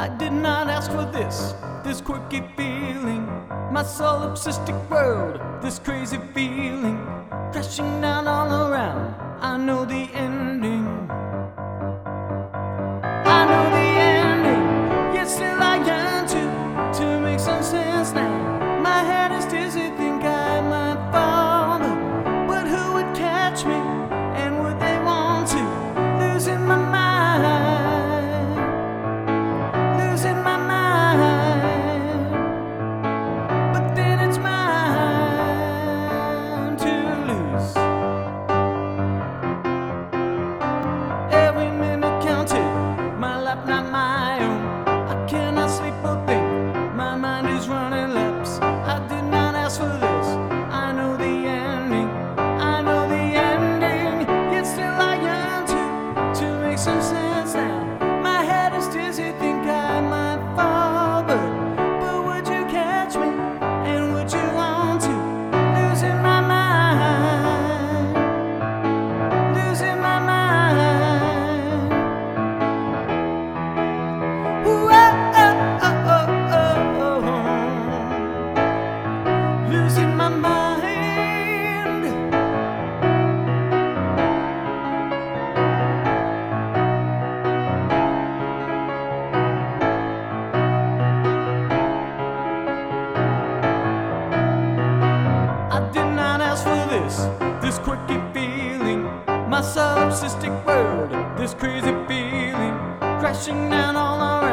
I did not ask for this, this quirky feeling. My solipsistic world, this crazy feeling. Crashing down all around, I know the end. running low. this quirky feeling, my solipsistic world, this crazy feeling, crashing down all around.